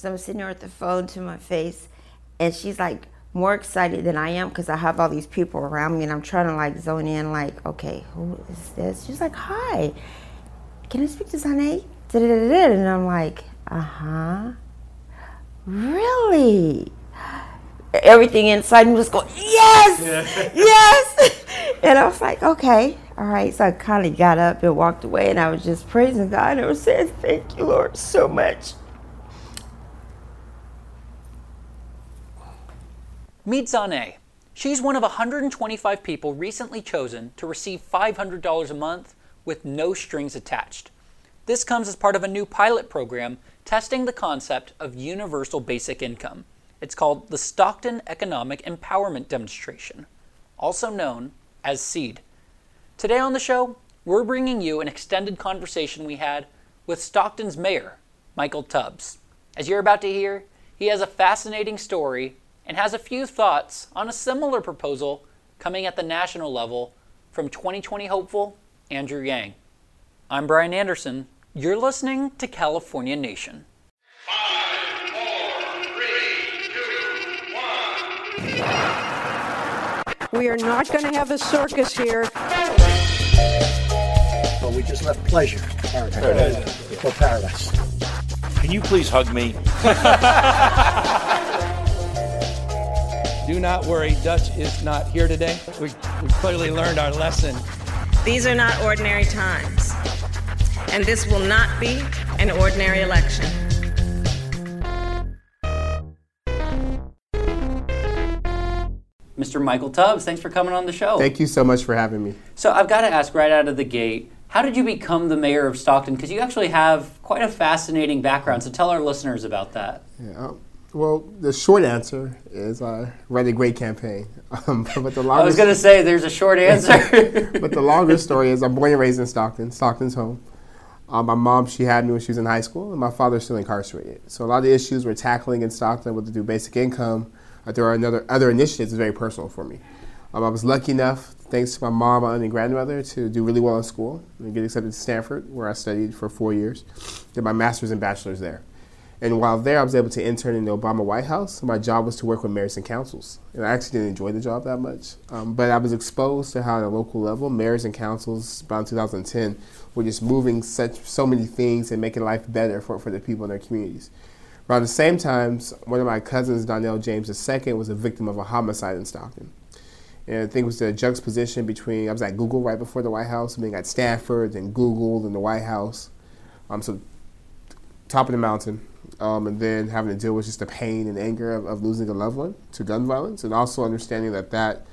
So I'm sitting there with the phone to my face, and she's like more excited than I am because I have all these people around me, and I'm trying to like zone in, like, okay, who is this? She's like, hi, can I speak to Zane? And I'm like, uh huh. Really? Everything inside me was going, yes, yes. and I was like, okay, all right. So I kind of got up and walked away, and I was just praising God. And I was saying, thank you, Lord, so much. Meet Zane. She's one of 125 people recently chosen to receive $500 a month with no strings attached. This comes as part of a new pilot program testing the concept of universal basic income. It's called the Stockton Economic Empowerment Demonstration, also known as SEED. Today on the show, we're bringing you an extended conversation we had with Stockton's mayor, Michael Tubbs. As you're about to hear, he has a fascinating story and has a few thoughts on a similar proposal coming at the national level from 2020 hopeful Andrew Yang. I'm Bryan Anderson. You're listening to California Nation. Five, four, three, two, one. We are not going to have a circus here. But we just left pleasure. Paradise. For paradise. Can you please hug me? Do not worry, Dutch is not here today. We, we clearly learned our lesson. These are not ordinary times, and this will not be an ordinary election. Mr. Michael Tubbs, thanks for coming on the show. Thank you so much for having me. So, I've got to ask right out of the gate how did you become the mayor of Stockton? Because you actually have quite a fascinating background. So, tell our listeners about that. Yeah, well, the short answer is I ran a great campaign. Um, but the I was going to say there's a short answer. but the longer story is I'm born and raised in Stockton, Stockton's home. Um, my mom, she had me when she was in high school, and my father's still incarcerated. So a lot of the issues we're tackling in Stockton, whether through basic income, or there are another, other initiatives, is very personal for me. Um, I was lucky enough, thanks to my mom, my aunt, and grandmother, to do really well in school and get accepted to Stanford, where I studied for four years. Did my master's and bachelor's there. And while there, I was able to intern in the Obama White House. My job was to work with mayors and councils. And I actually didn't enjoy the job that much. Um, but I was exposed to how, at a local level, mayors and councils, about 2010, were just moving such so many things and making life better for, for the people in their communities. Around the same time, one of my cousins, Donnell James II, was a victim of a homicide in Stockton. And I think it was the juxtaposition between, I was at Google right before the White House, being at Stanford, and Google, and the White House. Um, so, top of the mountain um, and then having to deal with just the pain and anger of, of, losing a loved one to gun violence, and also understanding that that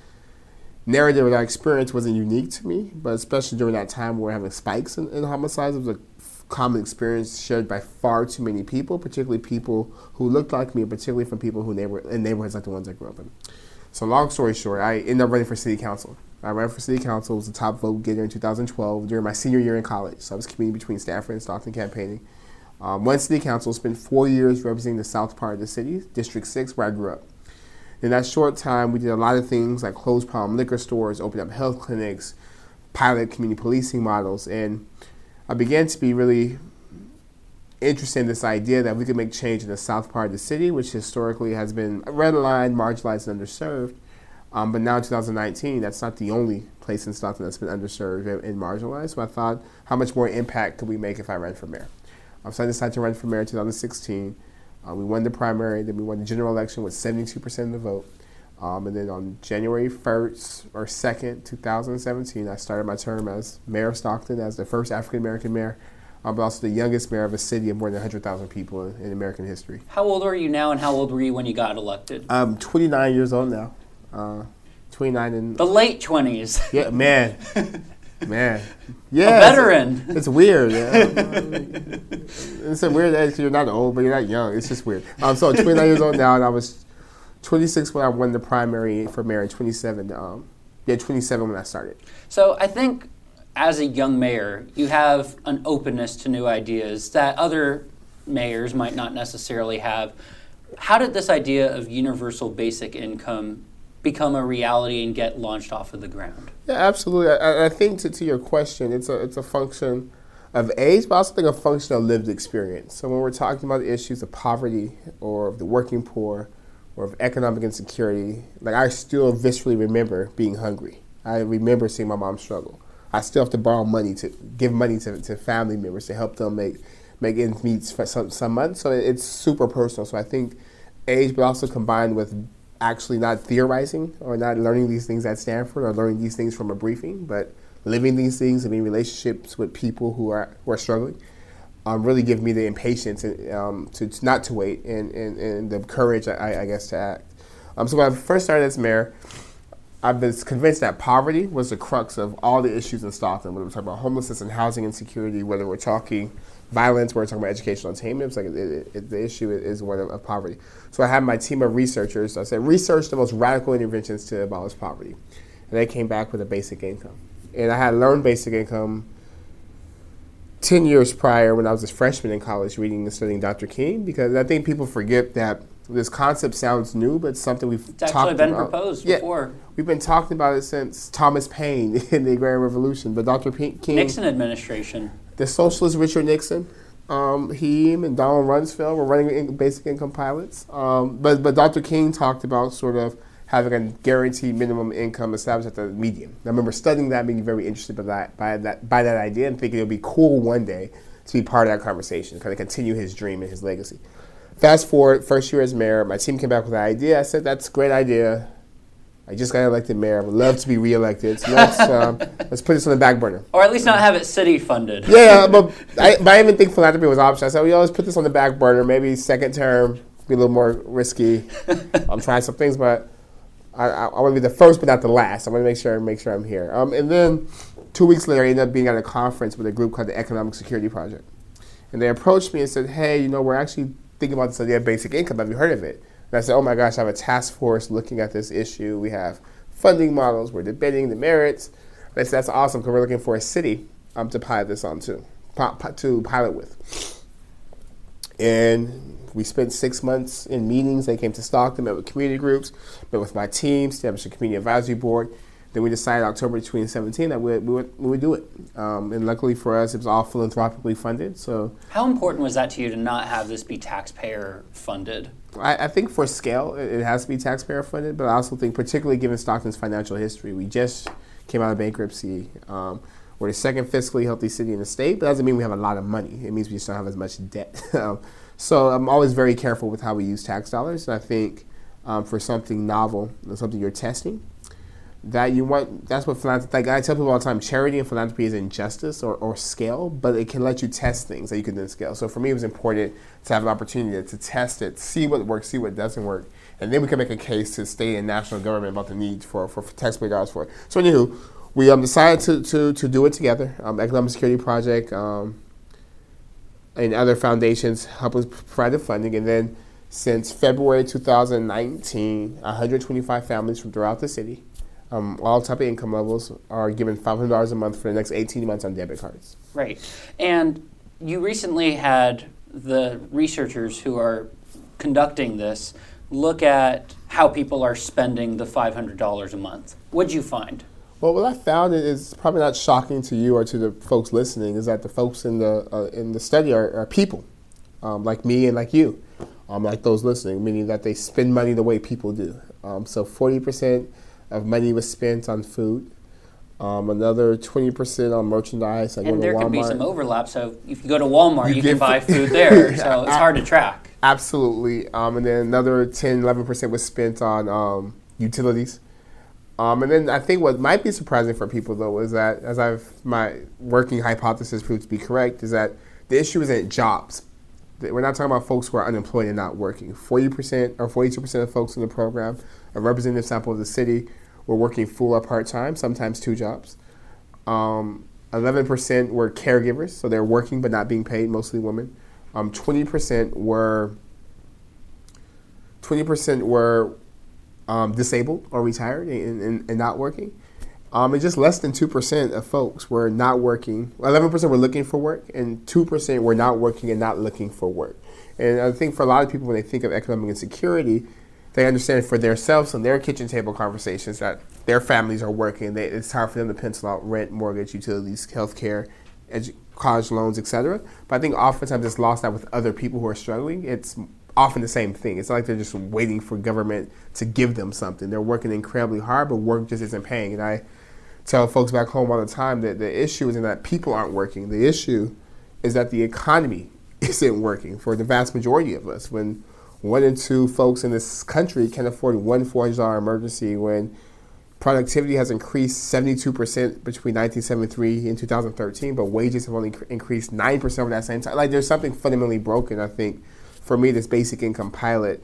narrative or that experience wasn't unique to me, but especially during that time where we're having spikes in, in homicides, it was a common experience shared by far too many people, particularly people who looked like me, particularly from people who neighbor in neighborhoods like the ones I grew up in. So, long story short, I ended up running for city council. I ran for city council, was the top vote getter in 2012 during my senior year in college. So I was commuting between Stanford and Stockton campaigning. Um, one city council spent four years representing the south part of the city, District 6, where I grew up. In that short time, we did a lot of things like close problem liquor stores, open up health clinics, pilot community policing models, and I began to be really interested in this idea that we could make change in the south part of the city, which historically has been redlined, marginalized, and underserved. Um, but now in 2019, that's not the only place in Stockton that's been underserved and, and marginalized. So I thought, how much more impact could we make if I ran for mayor? Um, so I decided to run for mayor in 2016. Uh, we won the primary, then we won the general election with 72% of the vote. Um, and then on January 1st or 2nd, 2017, I started my term as mayor of Stockton as the first African American mayor, um, but also the youngest mayor of a city of more than 100,000 people in, in, American history. How old are you now, and how old were you when you got elected? I'm 29 years old now. Uh, 29 in the late 20s. Yeah, man. Man, yeah, a veteran. It's, it's weird. Yeah. it's a weird age you're not old, but you're not young. It's just weird. Um, so 29 years old now, and I was 26 when I won the primary for mayor, and 27. Um, yeah, 27 when I started. So I think as a young mayor, you have an openness to new ideas that other mayors might not necessarily have. How did this idea of universal basic income become a reality and get launched off of the ground? Yeah, absolutely. I, I think to, to your question, it's a it's a function of age, but I also think a function of lived experience. So when we're talking about the issues of poverty or of the working poor or of economic insecurity, like I still viscerally remember being hungry. I remember seeing my mom struggle. I still have to borrow money to give money to, to family members to help them make make ends meet for some, some months. So it's super personal. So I think age, but also combined with actually not theorizing or not learning these things at Stanford or learning these things from a briefing, but living these things and being relationships with people who are who are struggling. Um, really give me the impatience and, um, to, to, not to wait and, and, and the courage, I, I guess, to act. Um, so when I first started as mayor, I was convinced that poverty was the crux of all the issues in Stockton. Whether we're talking about homelessness and housing insecurity, whether we're talking violence, we're talking about educational attainment, it's like it, it, the issue is one of, of, poverty. So I had my team of researchers. I said, research the most radical interventions to abolish poverty, and they came back with a basic income. And I had learned basic income 10 years prior when I was a freshman in college reading and studying Dr. King because I think people forget that this concept sounds new, but it's something we've it's talked actually been about. proposed yeah, before. We've been talking about it since Thomas Paine in the Agrarian Revolution, but Dr. King. Nixon administration. The socialist Richard Nixon, um, he and Donald Rumsfeld were running in basic income pilots. Um, but, but Dr. King talked about sort of having a guaranteed minimum income established at the median. I remember studying that, being very interested by that, by that, by that idea, and thinking it would be cool one day to be part of that conversation, kind of continue his dream and his legacy. Fast forward, first year as mayor, my team came back with an idea. I said, "That's a great idea. I just got elected mayor. I would love to be reelected. So let's um, let's put this on the back burner, or at least not have it city funded." Yeah, but I, but I even think philanthropy was an option. I said, "We always put this on the back burner. Maybe second term, be a little more risky. I'm trying some things, but." I, I, I want to be the first, but not the last. I want to make sure make sure I'm here. Um, and then two weeks later, I ended up being at a conference with a group called the Economic Security Project, and they approached me and said, "Hey, you know, we're actually thinking about this idea of basic income. Have you heard of it?" And I said, "Oh my gosh, I have a task force looking at this issue. We have funding models. We're debating the merits." I said, "That's awesome because we're looking for a city um, to pilot this on to, to pilot with." And we spent six months in meetings. They came to Stockton, met with community groups, met with my team, established a community advisory board. Then we decided October 2017 that we would, we would, we would do it. Um, and luckily for us, it was all philanthropically funded. So, how important was that to you to not have this be taxpayer funded? I, I think for scale, it, has to be taxpayer funded. But I also think, particularly given Stockton's financial history, we just came out of bankruptcy. Um, we're the second fiscally healthy city in the state, but that doesn't mean we have a lot of money. It means we just don't have as much debt. Um, so I'm always very careful with how we use tax dollars. And I think um, for something novel, something you're testing, that you want, that's what philanthropy, like I tell people all the time, charity and philanthropy is injustice or, or scale, but it can let you test things that you can then scale. So for me, it was important to have an opportunity to test it, see what works, see what doesn't work, and then we can make a case to state and national government about the need for, for, for taxpayer dollars for it. So anywho, we um, decided to, to, to do it together. Um, Economic Security Project, um, and other foundations help us provide the funding. And then since February 2019, 125 families from throughout the city, um, all type of income levels, are given $500 a month for the next 18 months on debit cards. Right. And you recently had the researchers who are conducting this look at how people are spending the $500 a month. What'd you find? Well, what I found is probably not shocking to you or to the folks listening is that the folks in the uh, in the study are, are people, um, like me and like you, um, like those listening, meaning that they spend money the way people do. Um, so, forty percent of money was spent on food. Um, another twenty percent on merchandise. and there could be some overlap. So if you go to Walmart, you, you can buy food there. So it's hard to track. Absolutely. Um, and then another 10, 11 percent was spent on um, utilities. Um, and then I think what might be surprising for people though is that as I've my working hypothesis proved to be correct is that the issue isn't jobs. We're not talking about folks who are unemployed and not working. Forty percent or forty-two percent of folks in the program, a representative sample of the city, were working full or part time, sometimes two jobs. Um, 11% were caregivers, so they're working but not being paid, mostly women. Um, 20% were 20% were um, disabled or retired and, and, and not working. Um, and just less than 2% of folks were not working. 11% were looking for work, and 2% were not working and not looking for work. And I think for a lot of people, when they think of economic insecurity, they understand for themselves and their kitchen table conversations that their families are working. They, it's hard for them to pencil out rent, mortgage, utilities, healthcare, edu- college loans, etc. But I think oftentimes it's lost out with other people who are struggling. It's often the same thing. It's not like they're just waiting for government to give them something. They're working incredibly hard, but work just isn't paying. And I tell folks back home all the time that the issue isn't that people aren't working. The issue is that the economy isn't working for the vast majority of us. When one in two folks in this country can afford one $400 emergency, when productivity has increased 72% between 1973 and 2013, but wages have only increased 9% over that same time. Like there's something fundamentally broken, I think, for me, this basic income pilot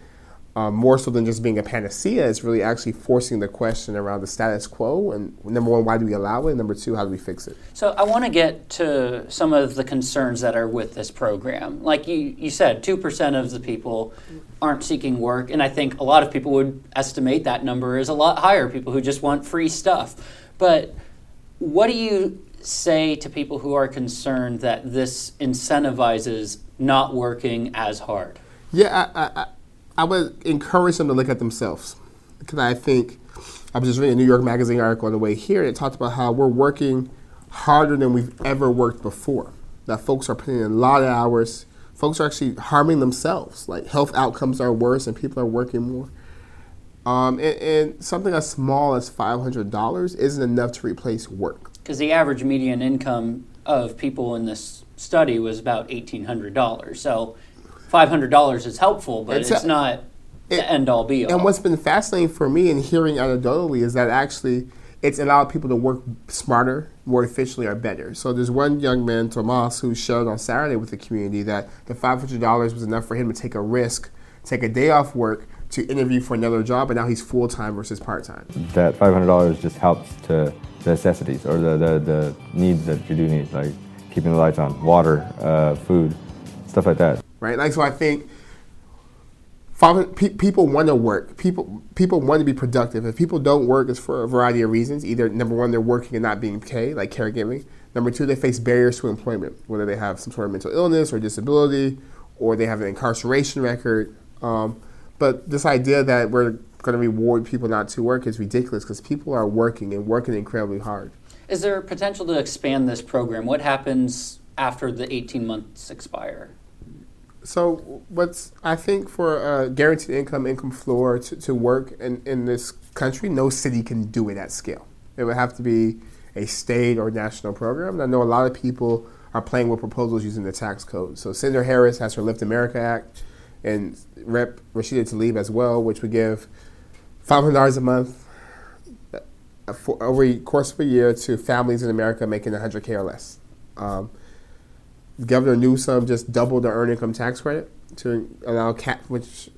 um, more so than just being a panacea, is really actually forcing the question around the status quo. And number one, why do we allow it? And number two, how do we fix it? So I want to get to some of the concerns that are with this program. Like you, you said, 2% of the people aren't seeking work. And I think a lot of people would estimate that number is a lot higher, people who just want free stuff. But what do you say to people who are concerned that this incentivizes not working as hard? Yeah, I, I, I would encourage them to look at themselves because I think I was just reading a New York Magazine article on the way here. And it talked about how we're working harder than we've ever worked before. That folks are putting in a lot of hours. Folks are actually harming themselves. Like health outcomes are worse, and people are working more. Um, and, and, something as small as five hundred dollars isn't enough to replace work. Because the average median income of people in this study was about eighteen hundred dollars. So five hundred dollars is helpful, but it's, it's a, not it, the end all be all. And what's been fascinating for me in hearing anecdotally is that actually it's allowed people to work smarter, more efficiently, or better. So there's one young man, Tomas, who showed on Saturday with the community that the five hundred dollars was enough for him to take a risk, take a day off work to interview for another job, and now he's full time versus part time. That five hundred dollars just helps to the necessities or the, the, the needs that you do need, like keeping the lights on, water, uh, food, stuff like that right? Like so, I think people want to work. People people want to be productive. If people don't work, it's for a variety of reasons. Either number one, they're working and not being paid, like caregiving. Number two, they face barriers to employment, whether they have some sort of mental illness or disability, or they have an incarceration record. Um, but this idea that we're going to reward people not to work is ridiculous because people are working and working incredibly hard. Is there potential to expand this program? What happens after the 18 months expire? So what's I think for a guaranteed income income floor to, to work in, in this country, no city can do it at scale. It would have to be a state or national program. And I know a lot of people are playing with proposals using the tax code. So Senator Harris has her Lift America Act, and Rep. Rashida Tlaib as well, which would give $500 a month uh, for, over the course of a year to families in America making 100K or less. Um, Governor Newsom just doubled the earned income tax credit to allow ca- which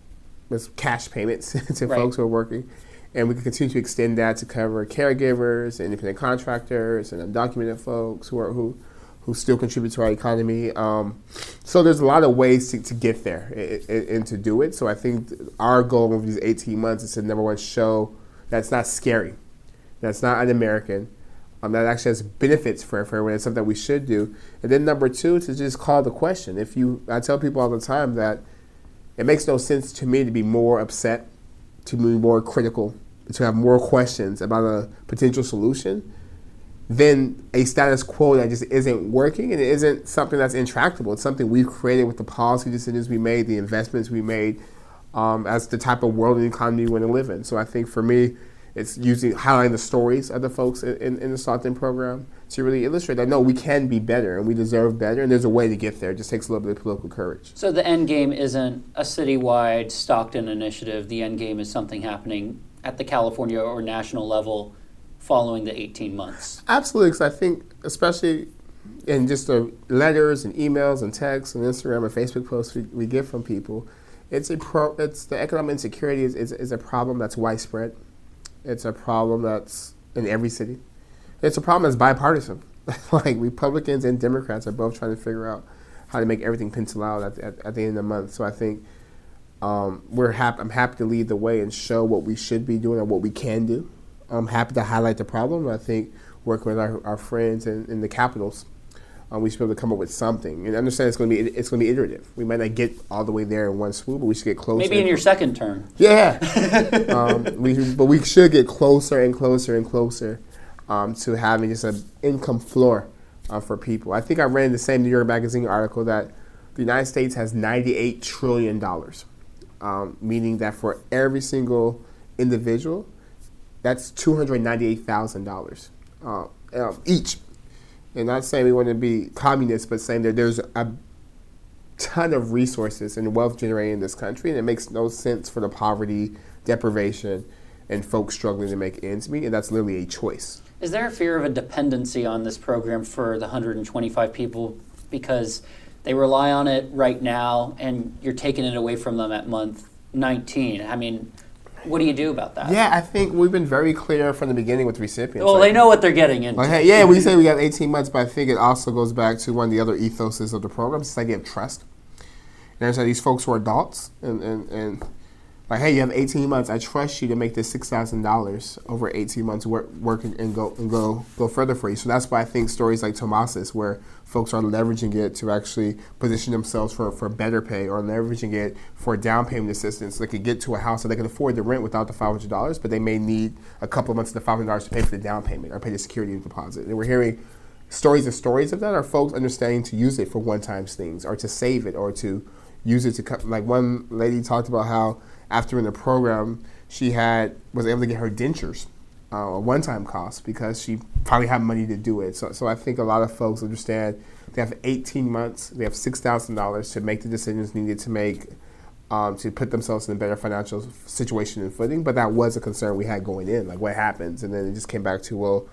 was cash payments to right. folks who are working. And we can continue to extend that to cover caregivers, independent contractors, and undocumented folks who are who who still contribute to our economy. Um, so there's a lot of ways to, to get there and, and, to do it. So I think our goal over these 18 months is to number one show that's not scary, that's not un-American, um, that actually has benefits for, everyone. It's something that we should do. And then number two, to just call the question. If you, I tell people all the time that it makes no sense to me to be more upset, to be more critical, to have more questions about a potential solution than a status quo that just isn't working and it isn't something that's intractable. It's something we've created with the policy decisions we made, the investments we made, um, as the type of world and economy we want to live in. So I think for me, it's using highlighting the stories of the folks in, in the Stockton program to really illustrate that no, we can be better and we deserve better, and there's a way to get there. It just takes a little bit of political courage. So the end game isn't a citywide Stockton initiative. The end game is something happening at the California or national level following the 18 months. Absolutely, because I think, especially in just the letters and emails and texts and Instagram and Facebook posts we, we get from people, it's a pro. It's the economic insecurity is, is, is a problem that's widespread it's a problem that's in every city. It's a problem that's bipartisan. like Republicans and Democrats are both trying to figure out how to make everything pencil out at, at, at the end of the month. So I think um, we're happy. I'm happy to lead the way and show what we should be doing and what we can do. I'm happy to highlight the problem. I think working with our, our friends in, in the capitals, um, we should be able to come up with something and understand it's going to be it's going to be iterative. We might not get all the way there in one swoop, but we should get closer. Maybe in your second term. Yeah, um, we, but we should get closer and closer and closer um, to having just an income floor uh, for people. I think I read in the same New York Magazine article that the United States has 98 trillion dollars, um, meaning that for every single individual, that's 298 thousand uh, dollars um, each. And not saying we want to be communists, but saying that there's a ton of resources and wealth generated in this country, and it makes no sense for the poverty, deprivation, and folks struggling to make ends meet, and that's literally a choice. Is there a fear of a dependency on this program for the 125 people because they rely on it right now, and you're taking it away from them at month 19? I mean, what do you do about that? Yeah, I think we've been very clear from the beginning with recipients. Well, like, they know what they're getting into. Like, hey, yeah, we say we got 18 months, but I think it also goes back to one of the other ethoses of the program. This idea of trust. And there's like these folks who are adults, and, and, and like, hey, you have 18 months. I trust you to make this six thousand dollars over 18 months, work, work and, and go and go go further for you. So that's why I think stories like Tomas's, where folks are leveraging it to actually position themselves for, for better pay, or leveraging it for down payment assistance, so they could get to a house that they can afford the rent without the $500, but they may need a couple of months of the $500 to pay for the down payment or pay the security deposit. And we're hearing stories and stories of that are folks understanding to use it for one-time things, or to save it, or to use it to cut. Like one lady talked about how after in the program, she had was able to get her dentures, uh, a one-time cost because she probably had money to do it. So, so I think a lot of folks understand they have 18 months, they have six thousand dollars to make the decisions needed to make. Um, to put themselves in a better financial situation and footing, but that was a concern we had going in. Like, what happens? And then it just came back to, well,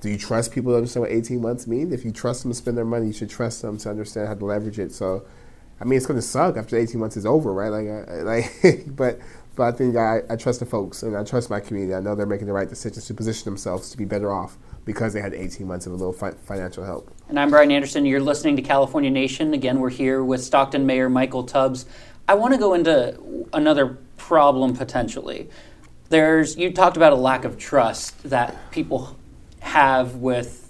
do you trust people to understand what 18 months mean? If you trust them to spend their money, you should trust them to understand how to leverage it. So, I mean, it's going to suck after 18 months is over, right? Like, like, but but I think I, I trust the folks and I trust my community. I know they're making the right decisions to position themselves to be better off because they had 18 months of a little fi- financial help. And I'm Bryan Anderson. You're listening to California Nation. Again, we're here with Stockton Mayor Michael Tubbs. I want to go into another problem potentially. There's you talked about a lack of trust that people have with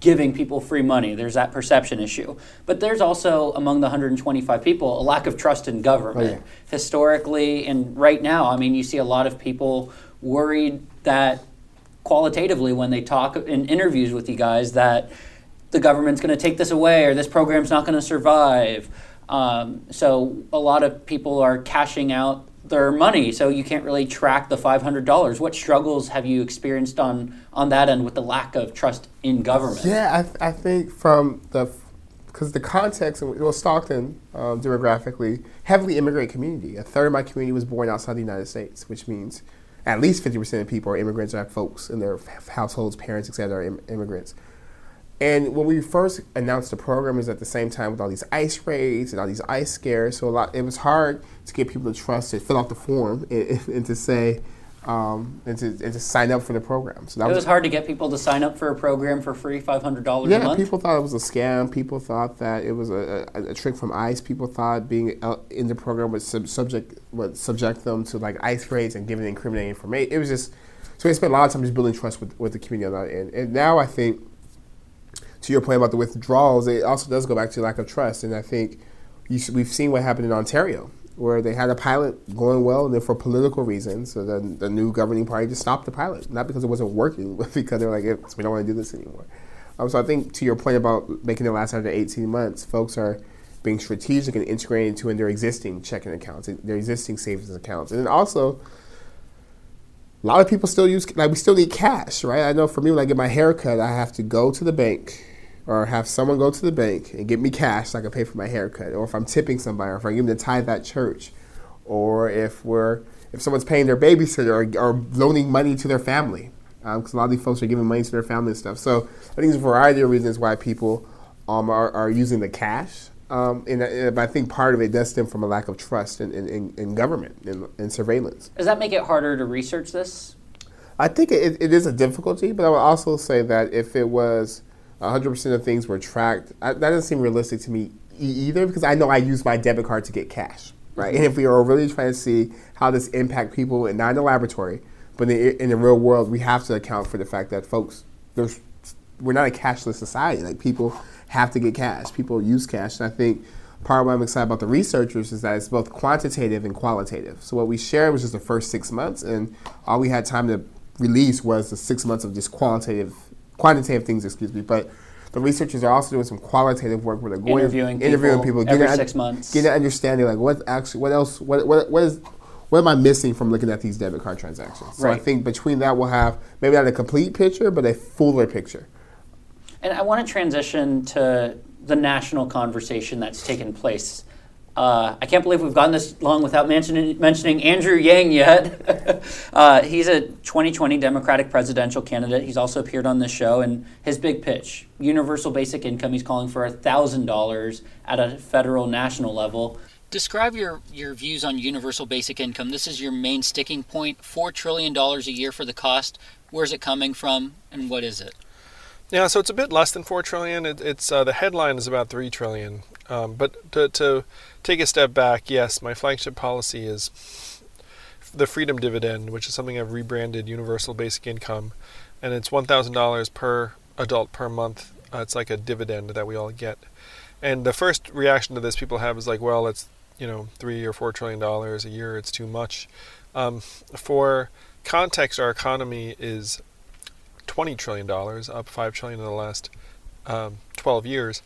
giving people free money. There's that perception issue. But there's also among the 125 people a lack of trust in government. Oh, yeah. Historically and right now, I mean, you see a lot of people worried that qualitatively when they talk in interviews with you guys that the government's going to take this away or this program's not going to survive. Um, so a lot of people are cashing out their money, so you can't really track the five hundred dollars. What struggles have you experienced on on that end with the lack of trust in government? Yeah, I, th- I think from the because the context, well, Stockton um, demographically heavily immigrant community. A third of my community was born outside the United States, which means at least fifty percent of people are immigrants or have folks in their households, parents, etc., are Im- immigrants. And when we first announced the program, is at the same time with all these ICE raids and all these ICE scares. So a lot, it was hard to get people to trust it, fill out the form, and, and to say, um, and, to, and to sign up for the program. So that It was hard to get people to sign up for a program for free five hundred dollars a yeah, month. people thought it was a scam. People thought that it was a, a, a trick from ICE. People thought being in the program would sub- subject would subject them to like ICE raids and giving incriminating information. It was just so we spent a lot of time just building trust with, with the community end. And now I think, to your point about the withdrawals, it also does go back to lack of trust. And I think you, s- we've seen what happened in Ontario, where they had a pilot going well, and then for political reasons, so then the new governing party just stopped the pilot, not because it wasn't working, but because they're like, "Eh, we don't want to do this anymore. Um, so I think to your point about making it last under 18 months, folks are being strategic and integrating into in their existing checking accounts, their existing savings accounts, and then also a lot of people still use like we still need cash, right? I know for me when I get my haircut, I have to go to the bank or have someone go to the bank and get me cash so I can pay for my haircut. Or if I'm tipping somebody, or if I'm giving the tithe at church, or if we're if someone's paying their babysitter or, or loaning money to their family, because a lot of these folks are giving money to their family and stuff. So I think there's a variety of reasons why people um, are, are using the cash. Um, and, uh, but I think part of it does stem from a lack of trust in, in, in, in government and in, surveillance. Does that make it harder to research this? I think it, it is a difficulty, but I would also say that if it was 100% of things were tracked, I, that doesn't seem realistic to me e- either because I know I use my debit card to get cash, right? And mm-hmm. if we are really trying to see how this impact people, and not in the laboratory, but in the, in the real world, we have to account for the fact that folks, there's, we're not a cashless society. Like people have to get cash. People use cash, and I think part of why I'm excited about the researchers is that it's both quantitative and qualitative. So what we shared was just the first six months, and all we had time to release was the six months of just qualitative, quantitative things. Excuse me, but the researchers are also doing some qualitative work where they're going Interviewing interviewing people people, every six months. getting an understanding like what actually, what else, what what what is. What am I missing from looking at these debit card transactions? So I think between that we'll have maybe not a complete picture, but a fuller picture. And I want to transition to the national conversation that's taken place. Uh, I can't believe we've gone this long without mentioning, mentioning Andrew Yang yet. uh, he's a 2020 Democratic presidential candidate. He's also appeared on this show, and his big pitch universal basic income, he's calling for $1,000 at a federal, national level. Describe your, your views on universal basic income. This is your main sticking point $4 trillion a year for the cost. Where's it coming from, and what is it? Yeah, so it's a bit less than four trillion. It, it's uh, the headline is about three trillion. Um, but to, to take a step back, yes, my flagship policy is the freedom dividend, which is something I've rebranded universal basic income, and it's one thousand dollars per adult per month. Uh, it's like a dividend that we all get. And the first reaction to this people have is like, well, it's you know three or four trillion dollars a year. It's too much. Um, for context, our economy is twenty trillion dollars, up five trillion in the last um, twelve years,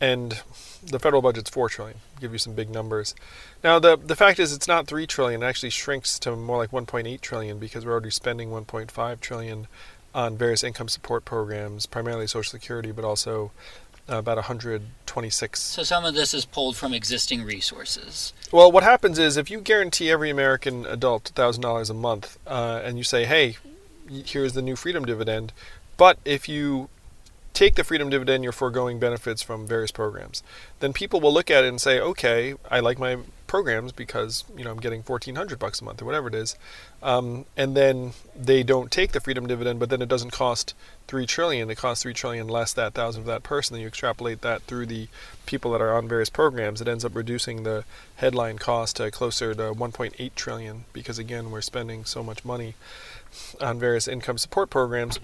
and the federal budget's four trillion. Give you some big numbers. Now the the fact is it's not three trillion. It actually shrinks to more like one point eight trillion because we're already spending one point five trillion on various income support programs, primarily Social Security, but also uh, about 126 So some of this is pulled from existing resources. well, what happens is if you guarantee every American adult thousand dollars a month, uh, and you say, "Hey, here's the new freedom dividend," but if you take the freedom dividend, you're foregoing benefits from various programs. Then people will look at it and say, "Okay, I like my programs because you know I'm getting fourteen hundred bucks a month or whatever it is," um, and then they don't take the freedom dividend, but then it doesn't cost three trillion. It costs three trillion less that thousand of that person. Then you extrapolate that through the people that are on various programs. It ends up reducing the headline cost to closer to 1.8 trillion because again we're spending so much money on various income support programs.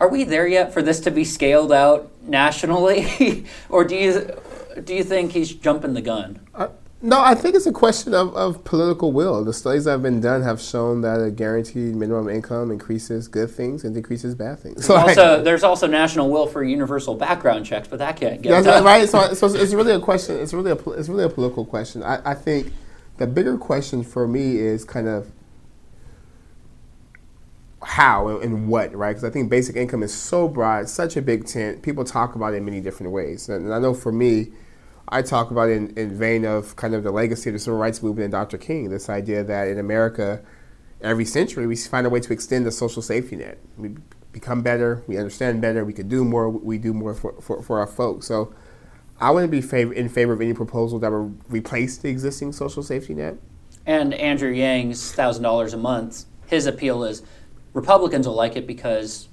Are we there yet for this to be scaled out nationally, or do you do you think he's jumping the gun? Uh, no, I think it's a question of, of political will. The studies that have been done have shown that a guaranteed minimum income increases good things and decreases bad things. So, like- also, there's also national will for universal background checks, but that can't get done. right. So, so it's really a question. It's really a it's really a political question. I, I think the bigger question for me is kind of how and, what, right? Because I think basic income is so broad, such a big tent. People talk about it in many different ways, and, I know for me, I talk about it in, in vein of kind of the legacy of the civil rights movement and Dr. King. This idea that in America, every century we find a way to extend the social safety net. We become better, we understand better, we could do more, we do more for, for, for our folks. So I wouldn't be in favor of any proposal that would replace the existing social safety net. And Andrew Yang's thousand dollars a month, his appeal is Republicans will like it because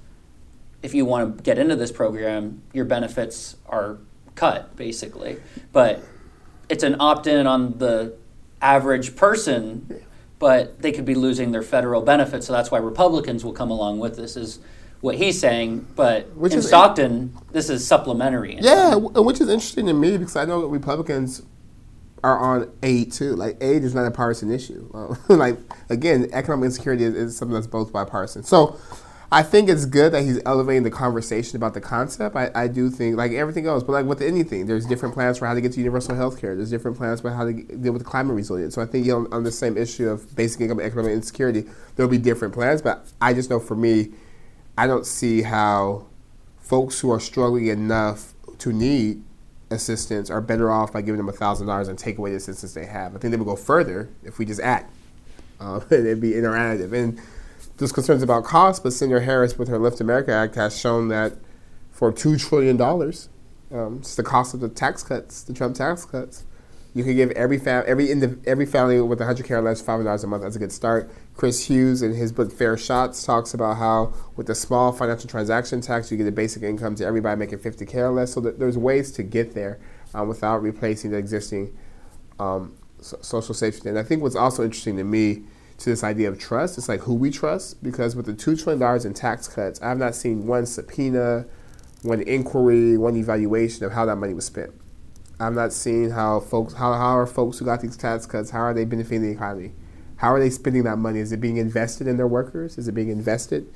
if you want to get into this program, your benefits are cut basically. But it's an opt-in on the average person, but they could be losing their federal benefits. So that's why Republicans will come along with this. Is what he's saying. But Which in is- Stockton, this is supplementary. Yeah, w- which is interesting to me because I know that Republicans are on aid too. Like aid is not a partisan issue. Like again, economic insecurity is, is something that's both bipartisan. So I think it's good that he's elevating the conversation about the concept. I, I do think like everything else, but like with anything, there's different plans for how to get to universal health care. There's different plans for how to g- deal with climate resilience. So I think you know, on the same issue of basic income economic insecurity, there'll be different plans. But I just know for me, I don't see how folks who are struggling enough to need assistance are better off by giving them thousand dollars and take away the assistance they have. I think they would go further if we just act. Um, and it'd be interactive. And there's concerns about cost, but Senator Harris, with her Lift America Act, has shown that for two trillion dollars, um, it's the cost of the tax cuts, the Trump tax cuts. You could give every fam- every every family with 100k or less $500 a month. That's a good start. Chris Hughes in his book Fair Shots talks about how with the small financial transaction tax, you get a basic income to everybody making 50k or less. So there's ways to get there um, without replacing the existing um, so- social safety. And I think what's also interesting to me to this idea of trust, it's like who we trust. Because with the two trillion dollars in tax cuts, I have not seen one subpoena, one inquiry, one evaluation of how that money was spent. I'm not seeing how folks how, how are folks who got these tax cuts, how are they benefiting the economy? How are they spending that money? Is it being invested in their workers? Is it being invested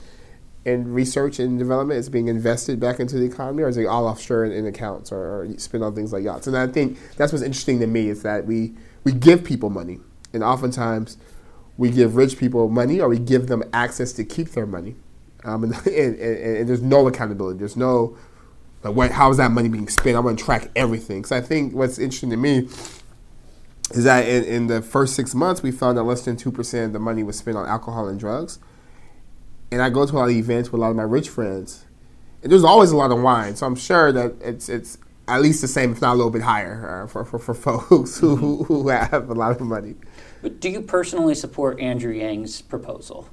in research and development? Is it being invested back into the economy, or is it all offshore in, in accounts or, or spent on things like yachts? And I think that's what's interesting to me is that we we give people money, and oftentimes we give rich people money, or we give them access to keep their money, um, and, and, and, and there's no accountability. There's no like what, how is that money being spent? I want to track everything. So I think what's interesting to me is that in, in the first six months, we found that less than 2% of the money was spent on alcohol and drugs. And I go to a lot of events with a lot of my rich friends, and there's always a lot of wine. So I'm sure that it's it's at least the same, if not a little bit higher, uh, for, for, for folks who, who have a lot of money. But do you personally support Andrew Yang's proposal?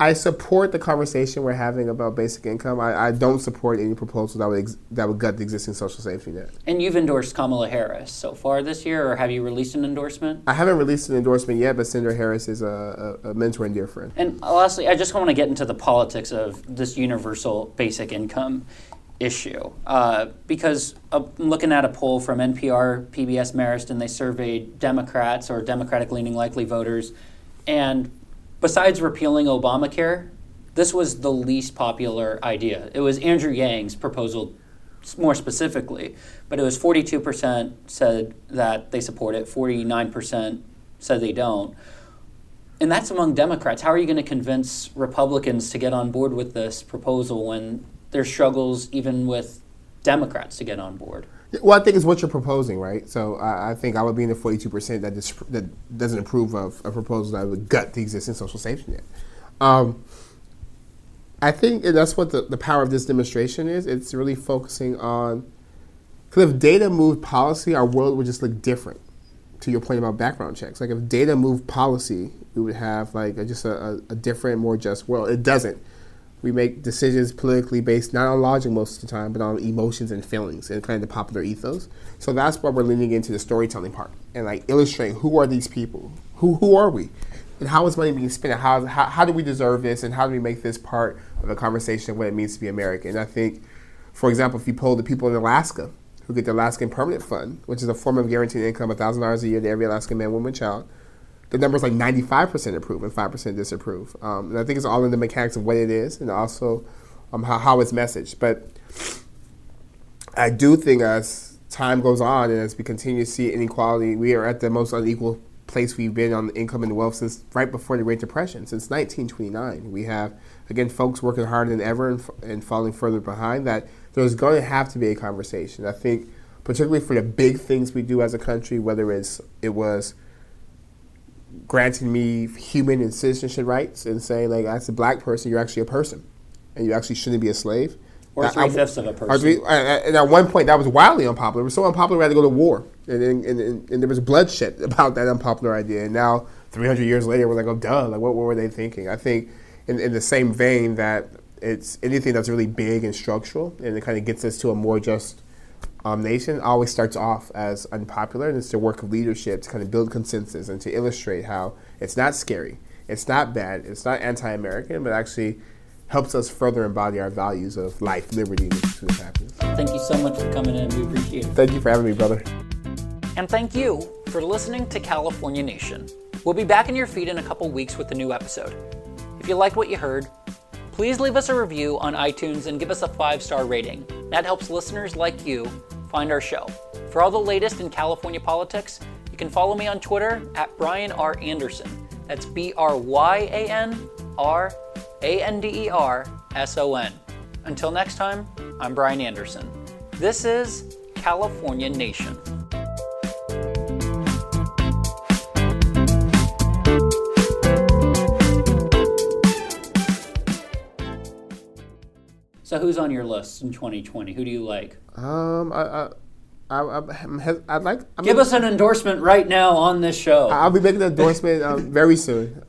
I support the conversation we're having about basic income. I, I don't support any proposal that would ex- that would gut the existing social safety net. And you've endorsed Kamala Harris so far this year, or have you released an endorsement? I haven't released an endorsement yet, but Senator Harris is a, a, a mentor and dear friend. And lastly, I just want to get into the politics of this universal basic income issue. Uh, because uh, I'm looking at a poll from NPR, PBS Marist, and they surveyed Democrats or Democratic leaning likely voters. And besides repealing Obamacare, this was the least popular idea. It was Andrew Yang's proposal more specifically, but it was 42% said that they support it, 49% said they don't. And that's among Democrats. How are you going to convince Republicans to get on board with this proposal when there's struggles even with Democrats to get on board? Well, I think it's what you're proposing, right? So I, I think I would be in the 42% that, dis- that doesn't approve of a proposal that would gut the existing social safety net. Um, I think that's what the, the power of this demonstration is. It's really focusing on, because if data moved policy, our world would just look different. To your point about background checks, like if data moved policy, we would have like a, just a, a different, more just world. It doesn't. We make decisions politically based not on logic most of the time, but on emotions and feelings and kind of the popular ethos. So that's why we're leaning into the storytelling part and like illustrating who are these people, who who are we, and how is money being spent, how, how how do we deserve this, and how do we make this part of a conversation of what it means to be American. And I think, for example, if you poll the people in Alaska who get the Alaskan Permanent Fund, which is a form of guaranteed income, thousand dollars a year to every Alaskan man, woman, child the number's like 95% approve and 5% disapprove. Um, and I think it's all in the mechanics of what it is and also um, how, how it's messaged. But I do think as time goes on and as we continue to see inequality, we are at the most unequal place we've been on income and wealth since right before the Great Depression, since 1929. We have, again, folks working harder than ever and, and falling further behind that there's going to have to be a conversation. I think particularly for the big things we do as a country, whether it's it was granting me human and citizenship rights and saying like as a black person you're actually a person and you actually shouldn't be a slave. Or I- three fifths of a person. or three- and and at one point that was wildly unpopular. It was so unpopular we had to go to war. And, and, and, and there was bloodshed about that unpopular idea. And now 300 years later we're like oh duh like what, what were they thinking? I think in, in the same vein that it's anything that's really big and structural and it kind of gets us to a more just um, nation always starts off as unpopular, and it's the work of leadership to kind of build consensus and to illustrate how it's not scary, it's not bad, it's not anti-American, but actually helps us further embody our values of life, liberty, and pursuit of happiness. Thank you so much for coming in. We appreciate it. Thank you for having me, brother. And thank you for listening to California Nation. We'll be back in your feed in a couple weeks with a new episode. If you liked what you heard, please leave us a review on iTunes and give us a five star rating. That helps listeners like you find our show. For all the latest in California politics, you can follow me on Twitter at Bryan R. Anderson. That's B R Y A N R A N D E R S O N. Until next time, I'm Bryan Anderson. This is California Nation. So who's on your list in 2020? Who do you like? Um, I, I, I, I, I'd like. I Give us an endorsement right now on this show. I'll be making an endorsement um, very soon.